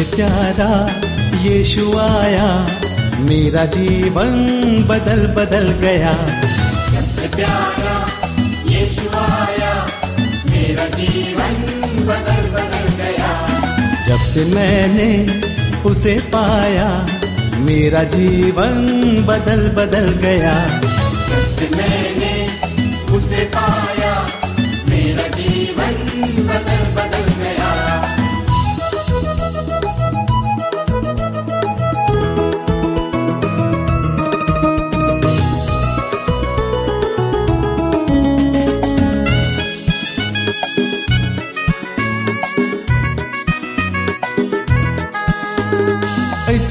जब से प्यारा यीशु आया। मेरा जीवन बदल बदल गया। सबसे प्यारा यीशु आया। मेरा जीवन बदल बदल गया। जब से मैंने उसे पाया मेरा जीवन बदल बदल गया।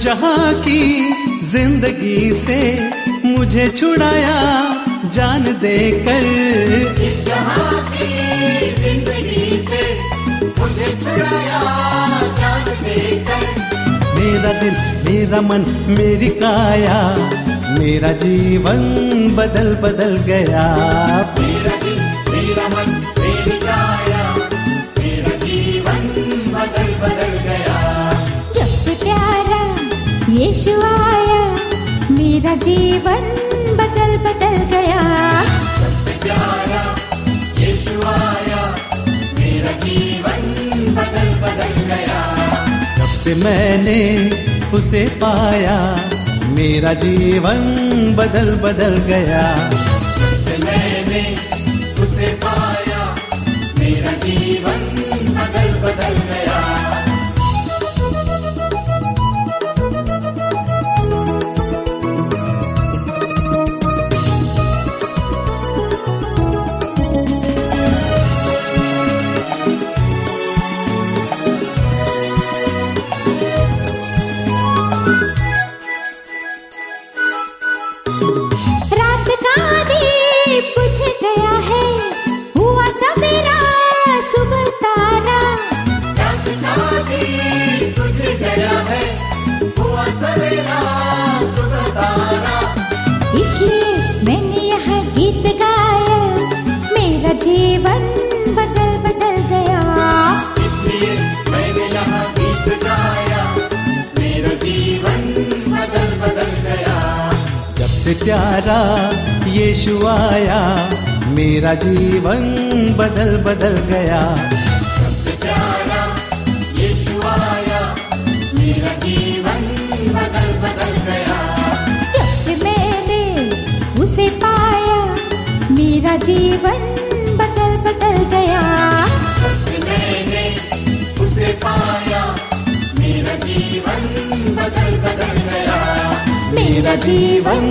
जहाँ की ज़िंदगी से मुझे छुड़ाया जान देकर। की ज़िंदगी से मुझे छुड़ाया जान देकर। मेरा दिल मेरा मन मेरी काया मेरा जीवन बदल बदल गया। मेरा जीवन बदल बदल गया। मेरा जीवन बदल बदल गया से मैंने उसे पाया, मेरा जीवन बदल बदल गया। मैंने उसे पाया, मेरा जीवन बदल बदल गया। से प्यारा यीशु आया। मेरा जीवन बदल बदल गया। सबसे प्यारा यीशु आया। मेरा जीवन बदल बदल गया। जब से मैंने उसे पाया मेरा जीवन बदल बदल गया। मैंने उसे पाया मेरा जीवन बदल बदल गया। मेरा जीवन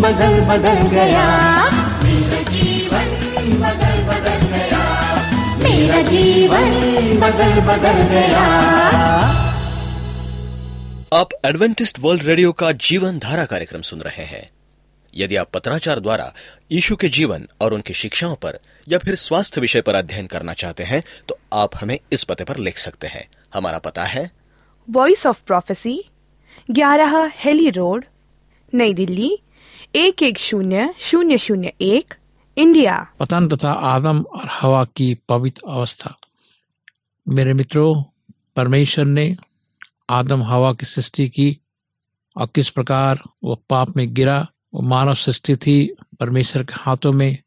बदल बदल गया। मेरा जीवन बदल बदल गया। मेरा जीवन बदल बदल गया। आप एडवेंटिस्ट वर्ल्ड रेडियो का जीवन धारा कार्यक्रम सुन रहे हैं। यदि आप पत्राचार द्वारा यीशु के जीवन और उनकी शिक्षाओं पर या फिर स्वास्थ्य विषय पर अध्ययन करना चाहते हैं तो आप हमें इस पते पर लिख सकते हैं। हमारा पता है वॉइस ऑफ़ प्रोफेसी ग्यारह हेली रोड नई दिल्ली, एक एक शून्य शून्य शून्य एक, इंडिया। पतन तथा आदम और हवा की पवित्र अवस्था। मेरे मित्रों, परमेश्वर ने आदम हवा की सृष्टि की और किस प्रकार वो पाप में गिरा, वो मानव सृष्टि थी परमेश्वर के हाथों में,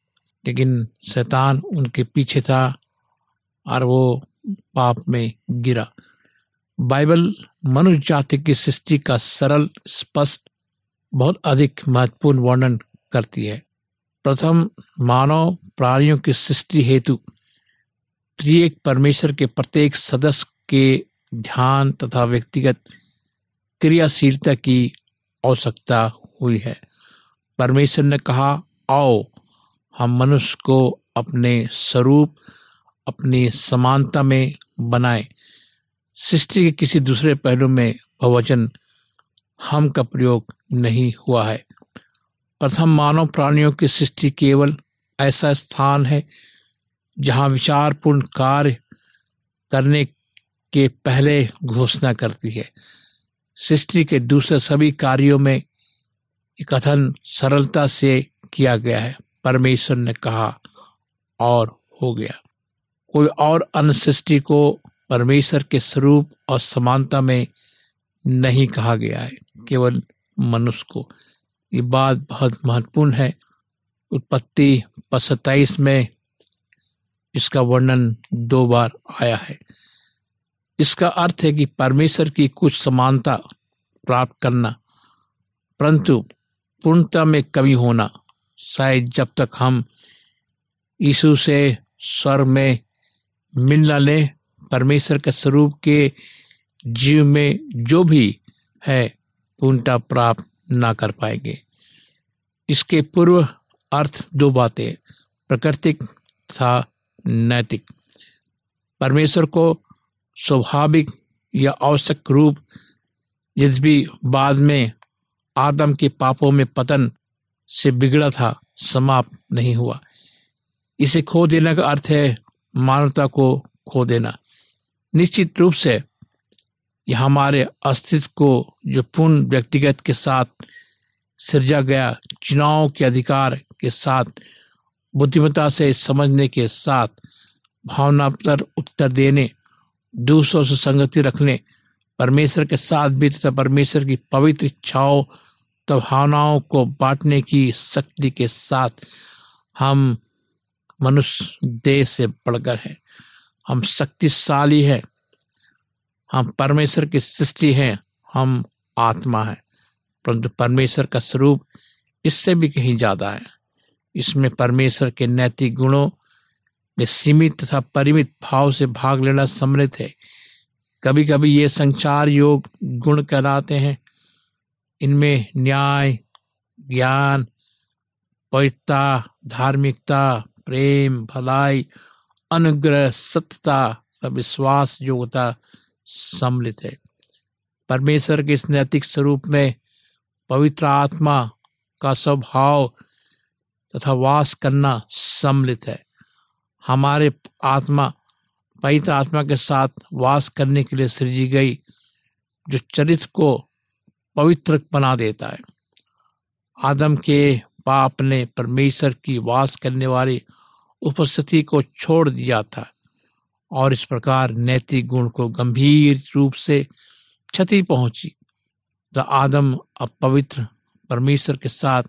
लेकिन शैतान उनके पीछे था और वो पाप में गिरा। बाइबल मनुष्य जाति की सृष्टि का सरल, स्पष्ट बहुत अधिक महत्वपूर्ण वर्णन करती है। प्रथम, मानव प्राणियों की सृष्टि हेतु त्रिएक परमेश्वर के प्रत्येक सदस्य के ध्यान तथा व्यक्तिगत क्रियाशीलता की आवश्यकता हुई है। परमेश्वर ने कहा, आओ, हम मनुष्य को अपने स्वरूप, अपनी समानता में बनाए। सृष्टि के किसी दूसरे पहलू में बहुवचन हम का प्रयोग नहीं हुआ है। प्रथम मानव प्राणियों की सृष्टि केवल ऐसा स्थान है जहाँ विचारपूर्ण कार्य करने के पहले घोषणा करती है। सृष्टि के दूसरे सभी कार्यों में कथन सरलता से किया गया है। परमेश्वर ने कहा, और हो गया। कोई और अन्य सृष्टि को परमेश्वर के स्वरूप और समानता में नहीं कहा गया है। केवल मनुष्य को। ये बात बहुत महत्वपूर्ण है। उत्पत्ति सत्ताईस में इसका वर्णन दो बार आया है। इसका अर्थ है कि परमेश्वर की कुछ समानता प्राप्त करना, परंतु पूर्णता में कमी होना। शायद जब तक हम यीशु से स्वर में मिलना ले, परमेश्वर के स्वरूप के जीव में जो भी है पूर्णता प्राप्त ना कर पाएँगे। इसके पूर्व अर्थ दो बातें, प्राकृतिक तथा नैतिक। परमेश्वर को स्वाभाविक या आवश्यक रूप यद्यपि बाद में आदम के पापों में पतन से बिगड़ा था, समाप्त नहीं हुआ। इसे खो देने का अर्थ है मानवता को खो देना। निश्चित रूप से यह हमारे अस्तित्व को जो पूर्ण व्यक्तिगत के साथ सृजा गया चुनाव के अधिकार के साथ, बुद्धिमत्ता से समझने के साथ, भावना पर उत्तर देने, दूसरों से संगति रखने, परमेश्वर के साथ भी तथा परमेश्वर की पवित्र इच्छाओं तथा भावनाओं को बांटने की शक्ति के साथ हम मनुष्य देह से बढ़कर हैं। हम शक्तिशाली हैं। हम परमेश्वर की सृष्टि हैं, हम आत्मा हैं। परंतु परमेश्वर का स्वरूप इससे भी कहीं ज़्यादा है। इसमें परमेश्वर के नैतिक गुणों में सीमित तथा परिमित भाव से भाग लेना सम्मिलित है। कभी कभी ये संचार योग गुण कहलाते हैं। इनमें न्याय, ज्ञान, पवित्रता, धार्मिकता, प्रेम, भलाई, अनुग्रह सत्यता विश्वास, योग्यता सम्मिलित है। परमेश्वर के इस नैतिक स्वरूप में पवित्र आत्मा का स्वभाव तथा वास करना सम्मिलित है। हमारे आत्मा, पवित्र आत्मा के साथ वास करने के लिए सृजी गई, जो चरित्र को पवित्र बना देता है। आदम के पाप ने परमेश्वर की वास करने वाली उपस्थिति को छोड़ दिया था। और इस प्रकार नैतिक गुण को गंभीर रूप से क्षति पहुँची। तो आदम अब पवित्र परमेश्वर के साथ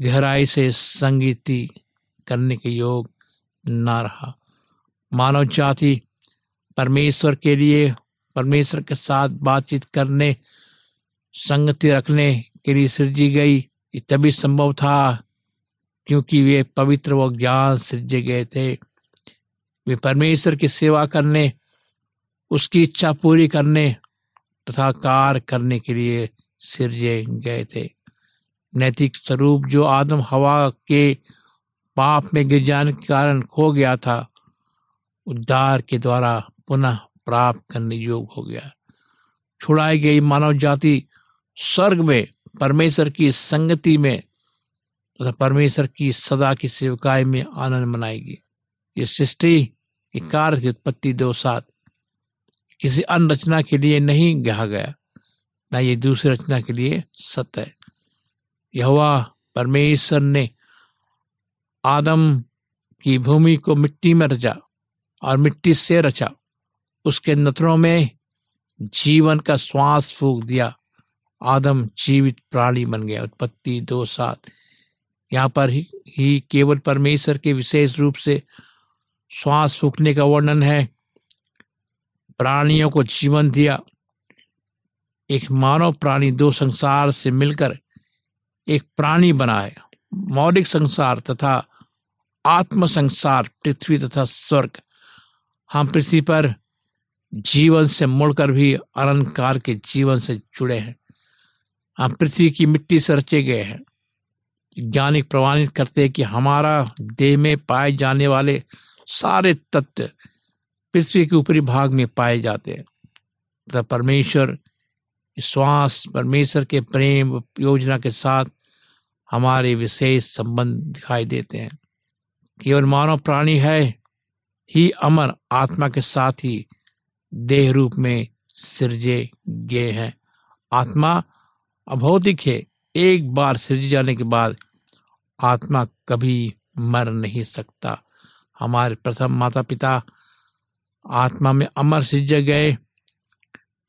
गहराई से संगीति करने के योग न रहा। मानव जाति परमेश्वर के लिए, परमेश्वर के साथ बातचीत करने, संगति रखने के लिए सृजी गई, ये तभी संभव था, क्योंकि वे पवित्र व ज्ञान सृजे गए थे। वे परमेश्वर की सेवा करने, उसकी इच्छा पूरी करने तथा कार्य करने के लिए सिरजे गए थे। नैतिक स्वरूप जो आदम हवा के पाप में गिर जाने के कारण खो गया था, उद्धार के द्वारा पुनः प्राप्त करने योग हो गया। छुड़ाई गई मानव जाति स्वर्ग में, परमेश्वर की संगति में, तथा परमेश्वर की सदा की सेवकाई में आनंद मनाएगी ये सृष्टि की कार्य थी उत्पत्ति दो सात किसी अन्य रचना के लिए नहीं कहा गया ना ये दूसरी रचना के लिए सत्य है। यह परमेश्वर ने आदम की भूमि को मिट्टी में रचा और मिट्टी से रचा। उसके नतरों में जीवन का श्वास फूक दिया। आदम जीवित प्राणी बन गया। उत्पत्ति दो सात यहाँ पर ही, ही केवल परमेश्वर के विशेष रूप से श्वास फूकने का वर्णन है। प्राणियों को जीवन दिया। एक मानव प्राणी दो संसार से मिलकर एक प्राणी बनाए मौलिक संसार तथा आत्म संसार, पृथ्वी तथा स्वर्ग। हम पृथ्वी पर जीवन से मुड़कर भी अलंकार के जीवन से जुड़े हैं। हम पृथ्वी की मिट्टी से रचे गए हैं। वैज्ञानिक प्रमाणित करते हैं कि हमारा देह में पाए जाने वाले सारे तत्व पृथ्वी के ऊपरी भाग में पाए जाते हैं। तथा परमेश्वर श्वास परमेश्वर के प्रेम, योजना के साथ हमारे विशेष संबंध दिखाई देते हैं। केवल मानव प्राणी है, ही अमर आत्मा के साथ ही देह रूप में सृजे गए हैं। आत्मा अभौतिक है, एक बार सृज जाने के बाद आत्मा कभी मर नहीं सकता। हमारे प्रथम माता पिता आत्मा में अमर सृजे गए,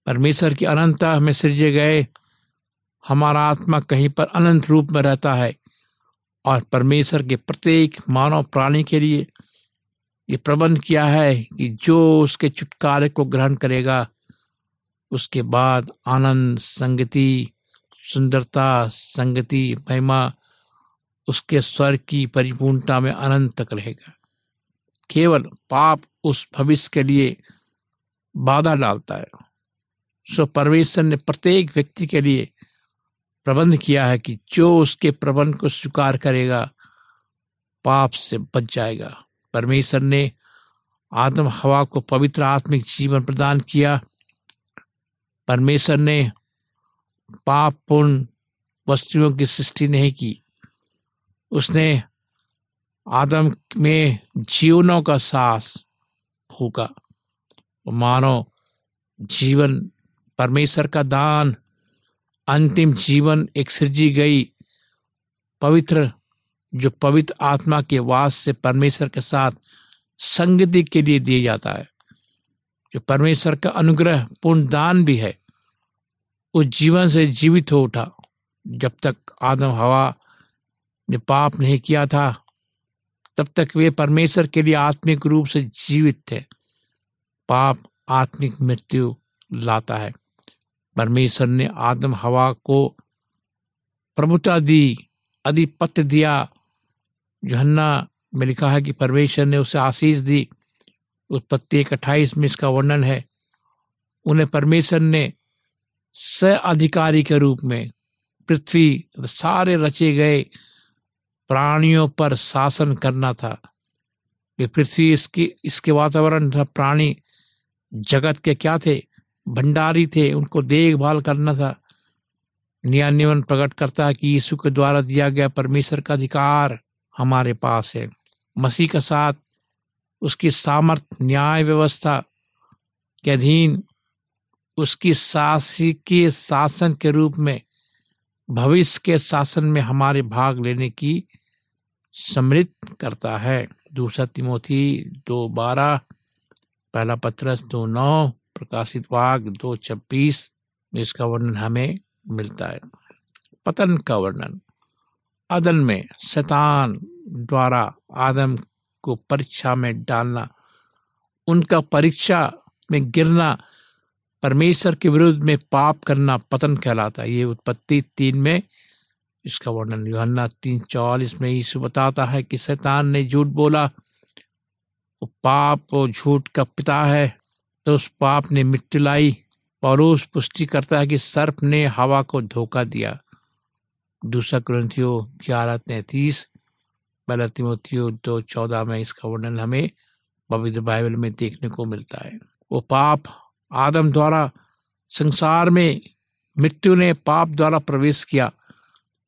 परमेश्वर की अनंतता में सृजे गए, हमारा आत्मा कहीं पर अनंत रूप में रहता है और परमेश्वर के प्रत्येक मानव प्राणी के लिए ये प्रबंध किया है कि जो उसके छुटकारे को ग्रहण करेगा, उसके बाद आनंद, संगति, सुंदरता, संगति, महिमा उसके स्वर की परिपूर्णता में अनंत तक रहेगा। केवल पाप उस भविष्य के लिए बाधा डालता है। सो परमेश्वर ने प्रत्येक व्यक्ति के लिए प्रबंध किया है कि जो उसके प्रबंध को स्वीकार करेगा, पाप से बच जाएगा। परमेश्वर ने आदम हवा को पवित्र आत्मिक जीवन प्रदान किया। परमेश्वर ने पाप पूर्ण वस्तुओं की सृष्टि नहीं की। उसने आदम में जीवनों का सांस फूका मानो जीवन, परमेश्वर का दान, अंतिम जीवन एक सृजी गई, पवित्र, जो पवित्र आत्मा के वास से परमेश्वर के साथ संगति के लिए दिया जाता है। जो परमेश्वर का अनुग्रह पूर्ण दान भी है उस जीवन से जीवित हो उठा। जब तक आदम हवा ने पाप नहीं किया था तब तक वे परमेश्वर के लिए आत्मिक रूप से जीवित थे। पाप आत्मिक मृत्यु लाता है। परमेश्वर ने आदम हवा को प्रभुता दी अधिपत्य दिया। जोहन्ना में लिखा है कि परमेश्वर ने उसे आशीष दी। उत्पत्ति एक अट्ठाईस में इसका वर्णन है। उन्हें परमेश्वर ने स अधिकारी के रूप में पृथ्वी सारे रचे गए प्राणियों पर शासन करना था। ये पृथ्वी इसकी, इसके वातावरण था। प्राणी जगत के क्या थे? भंडारी थे। उनको देखभाल करना था। नया नियमन प्रकट करता है कि यीशु के द्वारा दिया गया परमेश्वर का अधिकार हमारे पास है। मसीह का साथ उसकी सामर्थ, न्याय व्यवस्था के अधीन उसकी शासकीय शासन के रूप में, भविष्य के शासन में हमारे भाग लेने की समृद्ध करता है। दूसरा तिमोथी दो बारह, पहला पत्रस दो नौ, प्रकाशित वाग दो छब्बीस में इसका वर्णन हमें मिलता है। पतन का वर्णन, अदन में शैतान द्वारा आदम को परीक्षा में डालना, उनका परीक्षा में गिरना, परमेश्वर के विरुद्ध में पाप करना पतन कहलाता है। ये उत्पत्ति तीन में इसका वर्णन योहन्ना तीन चौवालीस में यीशु बताता है कि शैतान ने झूठ बोला, वो पाप झूठ का पिता है। तो उस पाप ने मिट्टी लाई और उस पुष्टि करता है कि सर्प ने हवा को धोखा दिया। दूसरा ग्रंथियो ग्यारह तैतीस, पहला दो चौदह में इसका वर्णन हमें पवित्र बाइबल में देखने को मिलता है। वो पाप आदम द्वारा संसार में मृत्यु ने पाप द्वारा प्रवेश किया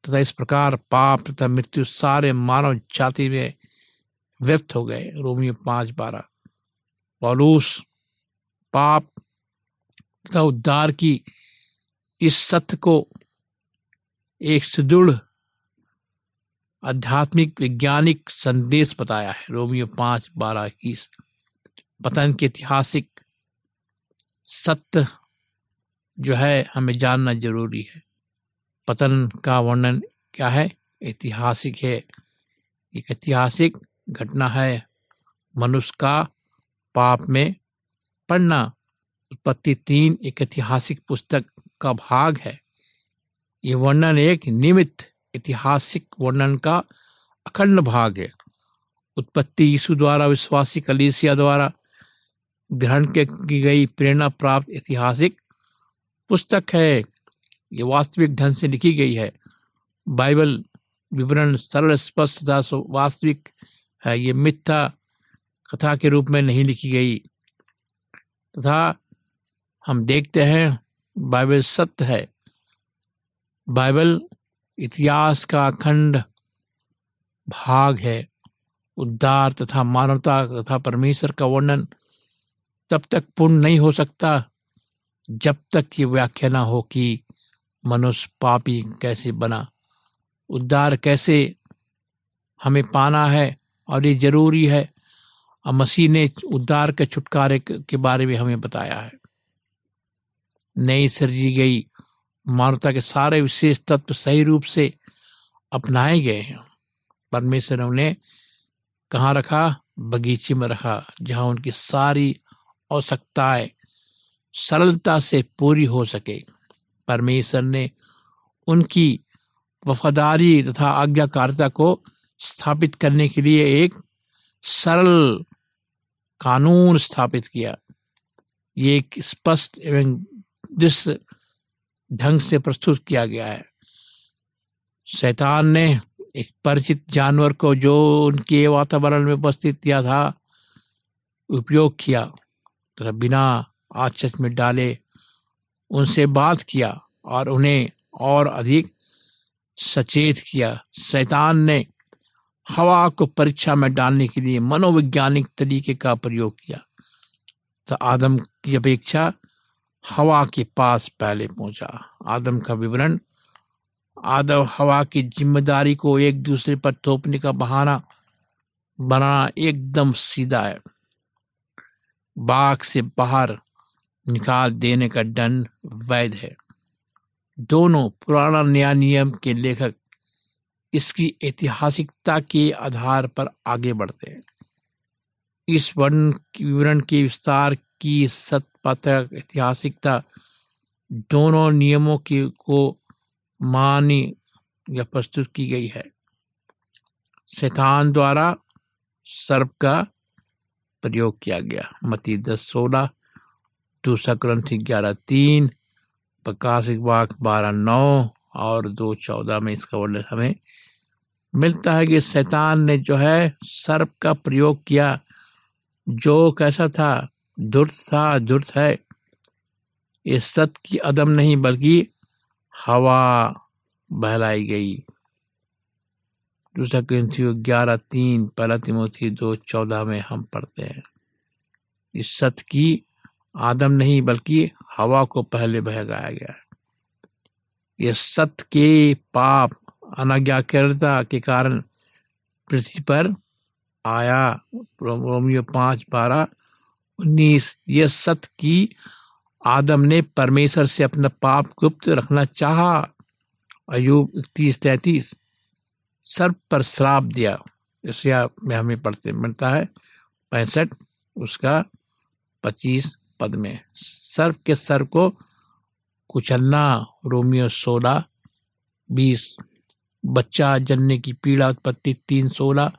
तथा इस प्रकार पाप तथा मृत्यु सारे मानव जाति में व्यक्त हो गए। रोमियो पाँच बारह। पौलूस, पाप तथा उद्धार की इस सत्य को एक सुदृढ़ आध्यात्मिक वैज्ञानिक संदेश बताया है। रोमियो पाँच बारह इक्कीस। पतन के ऐतिहासिक सत्य जो है, हमें जानना ज़रूरी है। पतन का वर्णन क्या है? ऐतिहासिक है। एक ऐतिहासिक घटना है। मनुष्य का पाप में पढ़ना उत्पत्ति तीन एक ऐतिहासिक पुस्तक का भाग है। ये वर्णन एक निमित्त ऐतिहासिक वर्णन का अखंड भाग है। उत्पत्ति यीशु द्वारा, विश्वासी कलीसिया द्वारा ग्रहण की गई प्रेरणा प्राप्त ऐतिहासिक पुस्तक है। ये वास्तविक ढंग से लिखी गई है। बाइबल विवरण सरल, स्पष्ट वास्तविक है, ये मिथ्या कथा के रूप में नहीं लिखी गई। तथा हम देखते हैं, बाइबल सत्य है। बाइबल इतिहास का अखंड भाग है। उद्धार तथा मानवता तथा परमेश्वर का वर्णन तब तक पूर्ण नहीं हो सकता, जब तक ये व्याख्या ना हो कि मनुष्य पापी कैसे बना? उद्धार कैसे हमें पाना है और ये ज़रूरी है? और मसीह ने उद्धार के छुटकारे के बारे में हमें बताया है। नई सृजी गई, मानवता के सारे विशेष तत्व सही रूप से अपनाए गए हैं। परमेश्वर ने उन्हें कहाँ रखा? बगीचे में रखा, जहाँ उनकी सारी आवश्यकताएँ सरलता से पूरी हो सके। परमेश्वर ने उनकी वफादारी तथा आज्ञाकारिता को स्थापित करने के लिए एक सरल कानून स्थापित किया। ये एक स्पष्ट एवं दृश्य ढंग से प्रस्तुत किया गया है। शैतान ने एक परिचित जानवर को जो उनके वातावरण में उपस्थित किया था, उपयोग किया तथा बिना आचच में डाले उनसे बात किया और उन्हें और अधिक सचेत किया। शैतान ने हवा को परीक्षा में डालने के लिए मनोवैज्ञानिक तरीके का प्रयोग किया। तो आदम की अपेक्षा हवा के पास पहले पहुँचा। आदम का विवरण, आदम हवा की ज़िम्मेदारी को एक दूसरे पर थोपने का बहाना बनाना एकदम सीधा है। बाग से बाहर निकाल देने का दंड वैध है। दोनों पुराना नया नियम के लेखक इसकी ऐतिहासिकता के आधार पर आगे बढ़ते हैं। इस वर्ण विवरण के विस्तार की सतपथक ऐतिहासिकता दोनों नियमों की को मानी या प्रस्तुत की गई है। शैतान द्वारा सर्प का प्रयोग किया गया। मती दस सोलह दूसरा ग्रंथी ग्यारह तीन प्रकाशिक वाक बारह नौ, और दो चौदह में इसका वर्णन हमें मिलता है कि शैतान ने जो है सर्प का प्रयोग किया। जो कैसा था? दुर्त था दुर्त है। ये सत की अदम नहीं, बल्कि हवा बहलाई गई। दूसरा ग्रंथियो ग्यारह तीन, पहला तिमोथी दो चौदह में हम पढ़ते हैं। इस सत की आदम नहीं, बल्कि हवा को पहले बहलाया गया ये सत्य के पाप अनाज्ञाकारिता के कारण पृथ्वी पर आया। रोमियो पाँच बारह उन्नीस, ये सत्य की आदम ने परमेश्वर से अपना पाप गुप्त रखना चाहा। अयूब इकतीस तैतीस, सर्प पर श्राप दिया। इसया में हमें पढ़ते, मिलता है पैंसठ, उसका पच्चीस पद में। सर्प के सर को कुचलना, रोमियो सोलह बीस, बच्चा जनने की पीड़ा उत्पत्ति तीन सोलह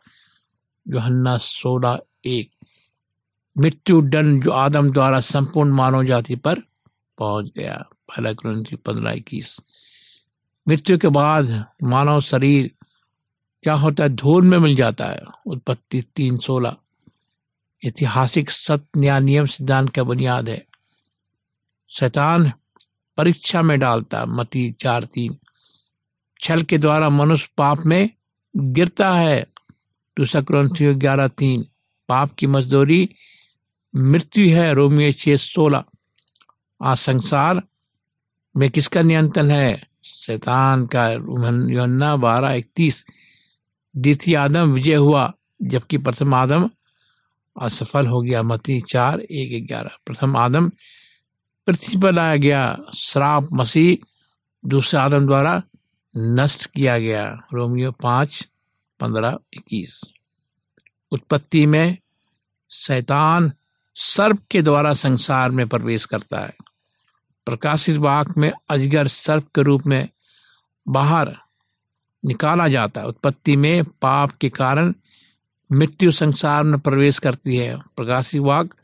योहन्ना सोलह एक। मृत्यु दंड जो आदम द्वारा संपूर्ण मानव जाति पर पहुँच गया। पहला क्रंथी पंद्रह इक्कीस। मृत्यु के बाद मानव शरीर क्या होता है? धूल में मिल जाता है। उत्पत्ति तीन सोलह ऐतिहासिक सत्य न्याय नियम सिद्धांत का बुनियाद है। शैतान परीक्षा में डालता, मती चार तीन। छल के द्वारा मनुष्य पाप में गिरता है। दूसरा क्रंथियो ग्यारह तीन। पाप की मजदूरी मृत्यु है, रोमियो छह सोलह। आज संसार में किसका नियंत्रण है? शैतान का योन्ना बारह इकतीस। द्वितीय आदम विजय हुआ, जबकि प्रथम आदम असफल हो गया, मती चार, एक ग्यारह। प्रथम आदम पृथ्वी पर लाया गया, श्राप मसीह। दूसरे आदम द्वारा नष्ट किया गया, रोमियो पाँच, पंद्रह, इक्कीस। उत्पत्ति में शैतान सर्प के द्वारा संसार में प्रवेश करता है। प्रकाशित वाक में अजगर सर्प के रूप में बाहर निकाला जाता है। उत्पत्ति में पाप के कारण मृत्यु संसार में प्रवेश करती है। प्रकाशित वाक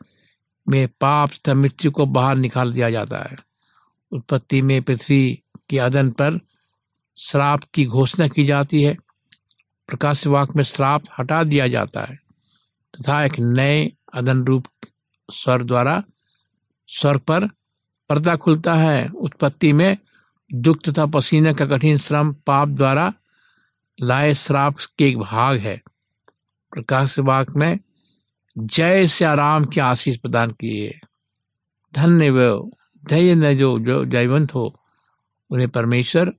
में पाप तथा मृत्यु को बाहर निकाल दिया जाता है। उत्पत्ति में पृथ्वी के अदन पर श्राप की घोषणा की जाती है। प्रकाश वाक में श्राप हटा दिया जाता है तथा एक नए अदन रूप स्वर द्वारा स्वर पर पर्दा खुलता है। उत्पत्ति में दुख तथा पसीने का कठिन श्रम पाप द्वारा लाए श्राप के एक भाग है। प्रकाश वाक में जय से आराम की आशीष प्रदान किए। धन्य वो, धैर्य न जो जो जयवंत हो, उन्हें परमेश्वर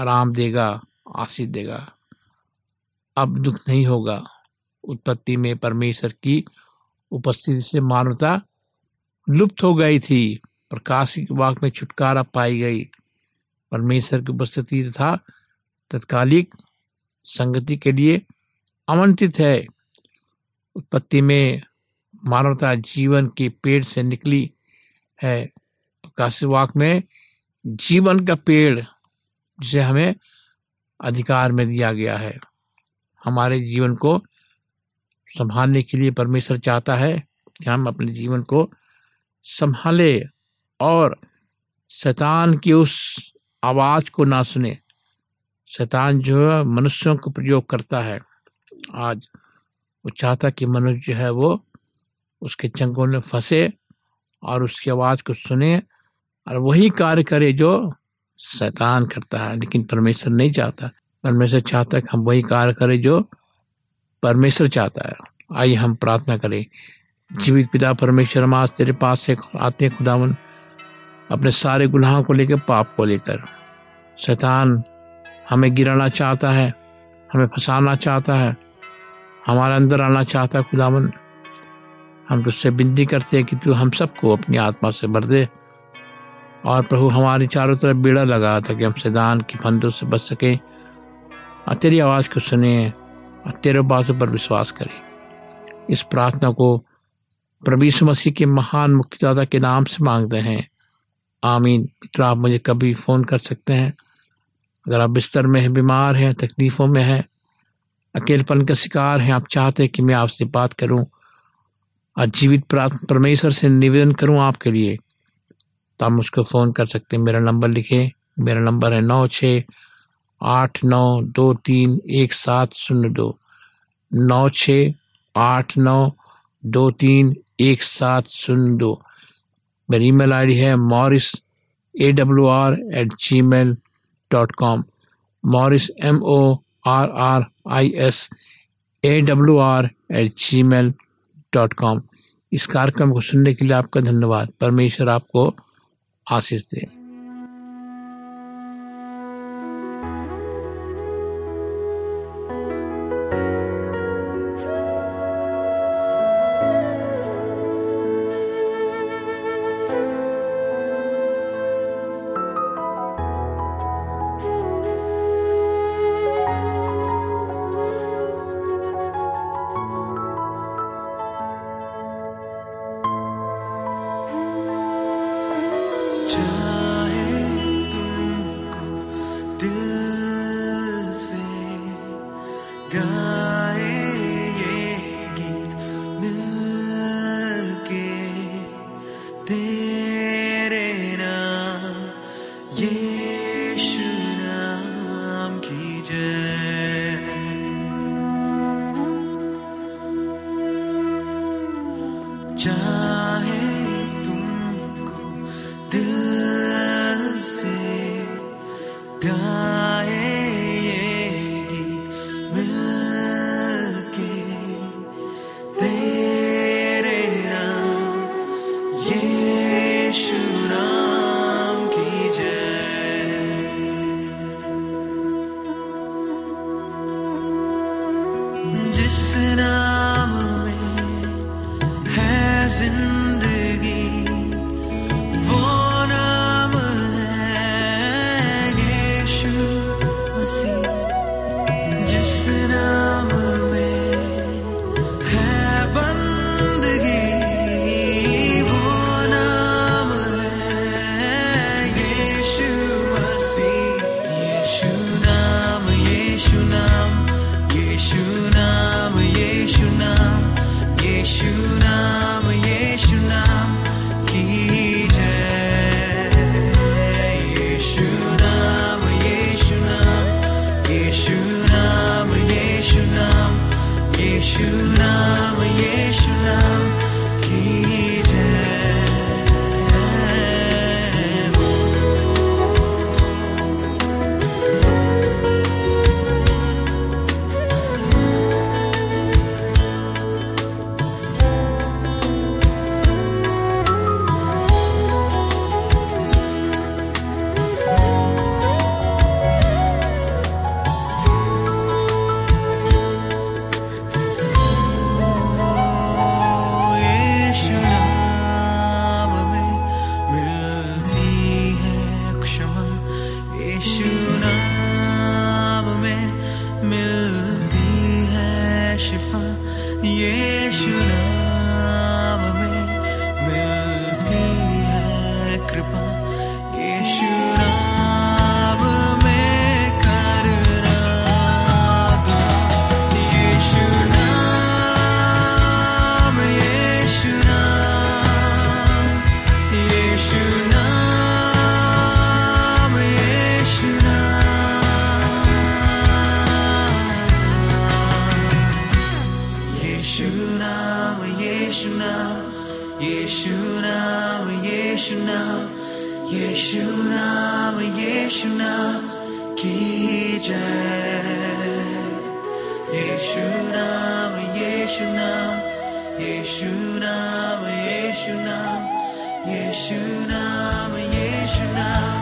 आराम देगा, आशीष देगा। अब दुख नहीं होगा। उत्पत्ति में परमेश्वर की उपस्थिति से मानवता लुप्त हो गई थी। प्रकाश वाक में छुटकारा पाई गई। परमेश्वर की उपस्थिति तथा तत्कालिक संगति के लिए आमंत्रित है। उत्पत्ति में मानवता जीवन के पेड़ से निकली है। प्रकाश वाक में, जीवन का पेड़, जिसे हमें अधिकार में दिया गया है, हमारे जीवन को संभालने के लिए परमेश्वर चाहता है कि हम अपने जीवन को संभाले और शैतान की उस आवाज़ को ना सुने। शैतान जो है, मनुष्यों को प्रयोग करता है। आज वो चाहता कि मनुष्य जो है वो उसके चंगों में फंसे और उसकी आवाज़ को सुने और वही कार्य करे जो शैतान करता है, लेकिन परमेश्वर नहीं चाहता। परमेश्वर चाहता है कि हम वही कार्य करें जो परमेश्वर चाहता है। आइए हम प्रार्थना करें। जीवित पिता परमेश्वर, हम आज तेरे पास से आते हैं खुदावन, अपने सारे गुनाहों को लेकर, पाप को लेकर। शैतान हमें गिराना चाहता है हमें फंसाना चाहता है, हमारे अंदर आना चाहता है खुदावन हम तुझसे विनती करते हैं कि तू हम सबको अपनी आत्मा से भर दे। और प्रभु, हमारी चारों तरफ़ बेड़ा लगा ताकि हम शैतान की फंदों से बच सकें। और तेरी आवाज़ को सुने और तेरे बातों पर विश्वास करें। इस प्रार्थना को यीशु मसीह के महान मुक्तिदाता के नाम से मांगते हैं। आमीन। मित्र, आप मुझे कभी फ़ोन कर सकते हैं। अगर आप बिस्तर में हैं, बीमार हैं, तकलीफ़ों में हैं, अकेलेपन का शिकार हैं, आप चाहते हैं कि मैं आपसे बात करूँ और जीवित परमेश्वर से निवेदन करूँ आपके लिए तो आप मुझको फ़ोन कर सकते हैं। मेरा नंबर लिखे। मेरा नंबर है नौ छः आठ नौ दो तीन एक सात शून्य दो। नौ छ आठ नौ दो तीन एक सात शून्य दो। मेरी ईमेल आईडी है Morris A W R at Gmail dot com Morris M O R R I S A W R at Gmail dot com इस कार्यक्रम को सुनने के लिए आपका धन्यवाद। परमेश्वर आपको आशीष दे। दिल येषु नाम येषु नाम। Yeshua, Yeshua, Yeshua, Yeshua.